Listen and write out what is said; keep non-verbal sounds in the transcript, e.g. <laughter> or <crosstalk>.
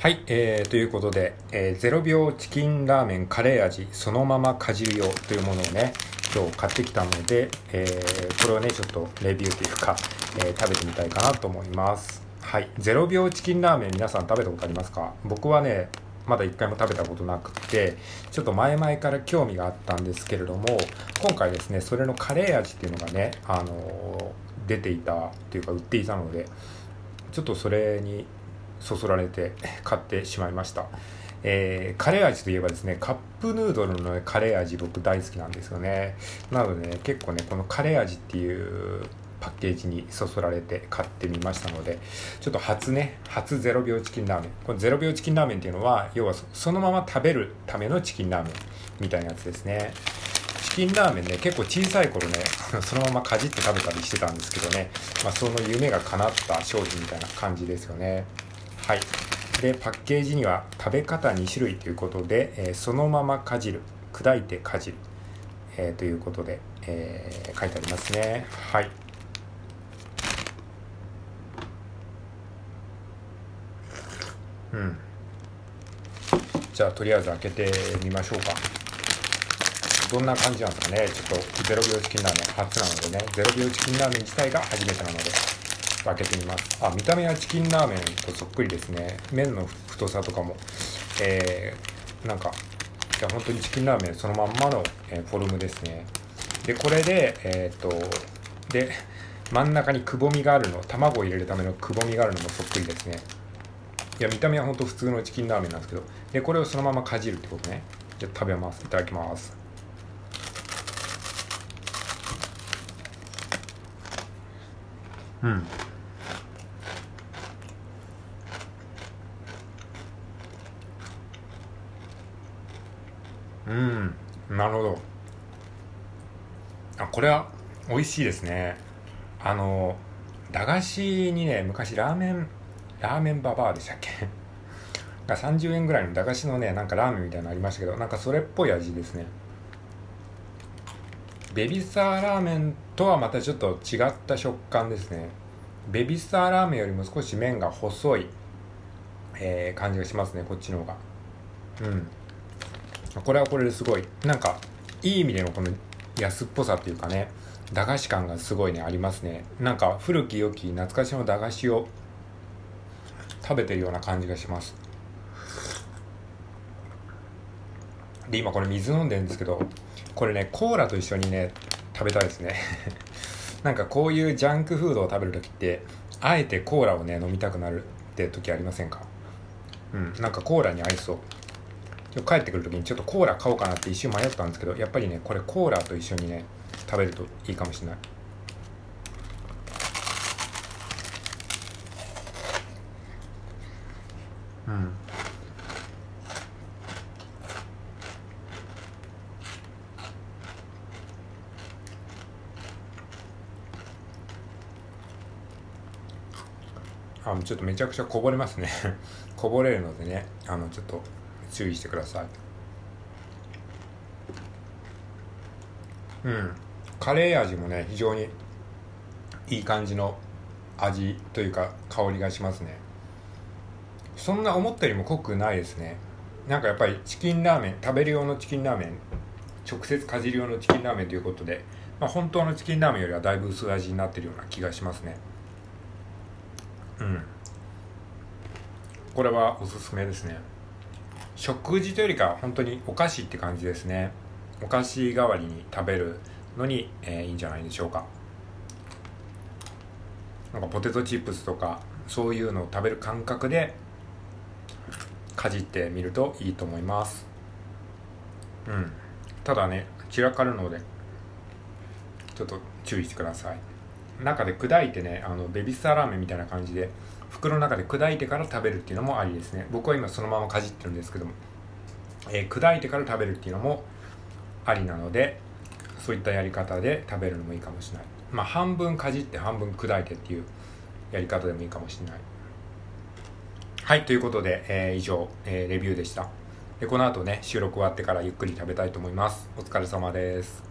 はい、えー、ということで、えー、0秒チキンラーメンカレー味そのままかじるよというものをね今日買ってきたので、えー、これをねちょっとレビューというか、えー、食べてみたいかなと思います。はい0秒チキンラーメン皆さん食べたことありますか？僕はねまだ一回も食べたことなくてちょっと前々から興味があったんですけれども今回ですねそれのカレー味っていうのがね、あのー、出ていたっていうか売っていたのでちょっとそれにそそられて買ってしまいました、えー、カレー味といえばですねカップヌードルのカレー味僕大好きなんですよね。なのでね結構ねこのカレー味っていうパッケージにそそられて買ってみましたのでちょっと初ね初0秒チキンラーメン。この0秒チキンラーメンっていうのは要はそのまま食べるためのチキンラーメンみたいなやつですね。チキンラーメンね結構小さい頃ね <laughs> そのままかじって食べたりしてたんですけどね、まあ、その夢が叶った商品みたいな感じですよね。はい。でパッケージには食べ方2種類ということで、えー、そのままかじる砕いてかじる、えー、ということで、えー、書いてありますね。はい。うん。じゃあとりあえず開けてみましょうか。どんな感じなんですかね。ちょっと0秒チキンラーメン初なのでね0秒チキンラーメン自体が初めてなので。開けてみます。あ見た目はチキンラーメンとそっくりですね。麺の太さとかも。えー、なんかじゃ本当にチキンラーメンそのまんまの、えー、フォルムですね。でこれでえー、っとで真ん中にくぼみがあるの。卵を入れるためのくぼみがあるのもそっくりですね。いや見た目は本当普通のチキンラーメンなんですけど。でこれをそのままかじるってことね。じゃ食べます。いただきます。うん。うん。なるほど。あこれは美味しいですね。あの駄菓子にね昔ラーメンラーメンババアでしたっけ？<laughs> が30円ぐらいの駄菓子のねなんかラーメンみたいなのありましたけどなんかそれっぽい味ですね。ベビースターラーメンとはまたちょっと違った食感ですね。ベビースターラーメンよりも少し麺が細い、えー、感じがしますねこっちの方が。うん。これはこれですごいなんかいい意味でのこの安っぽさっていうかね駄菓子感がすごいねありますね。なんか古き良き懐かしの駄菓子を食べてるような感じがします。で今これ水飲んでるんですけどこれねコーラと一緒にね食べたいですね。<laughs> なんかこういうジャンクフードを食べる時ってあえてコーラをね飲みたくなるって時ありませんか？うんなんかコーラに合いそう。帰ってくる時にちょっとコーラ買おうかなって一瞬迷ったんですけどやっぱりねこれコーラと一緒にね食べるといいかもしれない。うん。あちょっとめちゃくちゃこぼれますね。<laughs> こぼれるのでねあのちょっと注意してください。うん。カレー味もね非常にいい感じの味というか香りがしますね。そんな思ったよりも濃くないですね。なんかやっぱりチキンラーメン食べる用のチキンラーメン直接かじる用のチキンラーメンということで、まあ、本当のチキンラーメンよりはだいぶ薄味になってるような気がしますね。うん。これはおすすめですね。食事というよりか本当にお菓子って感じですね。お菓子代わりに食べるのに、えー、いいんじゃないでしょうか。なんかポテトチップスとかそういうのを食べる感覚でかじってみるといいと思います。うん。ただね散らかるのでちょっと注意してください。中で砕いてねあのベビースターラーメンみたいな感じで袋の中で砕いてから食べるっていうのもありですね。僕は今そのままかじってるんですけども、えー、砕いてから食べるっていうのもありなのでそういったやり方で食べるのもいいかもしれない。まあ半分かじって半分砕いてっていうやり方でもいいかもしれない。はいということで、えー、以上、えー、レビューでした。でこの後ね収録終わってからゆっくり食べたいと思います。お疲れ様です。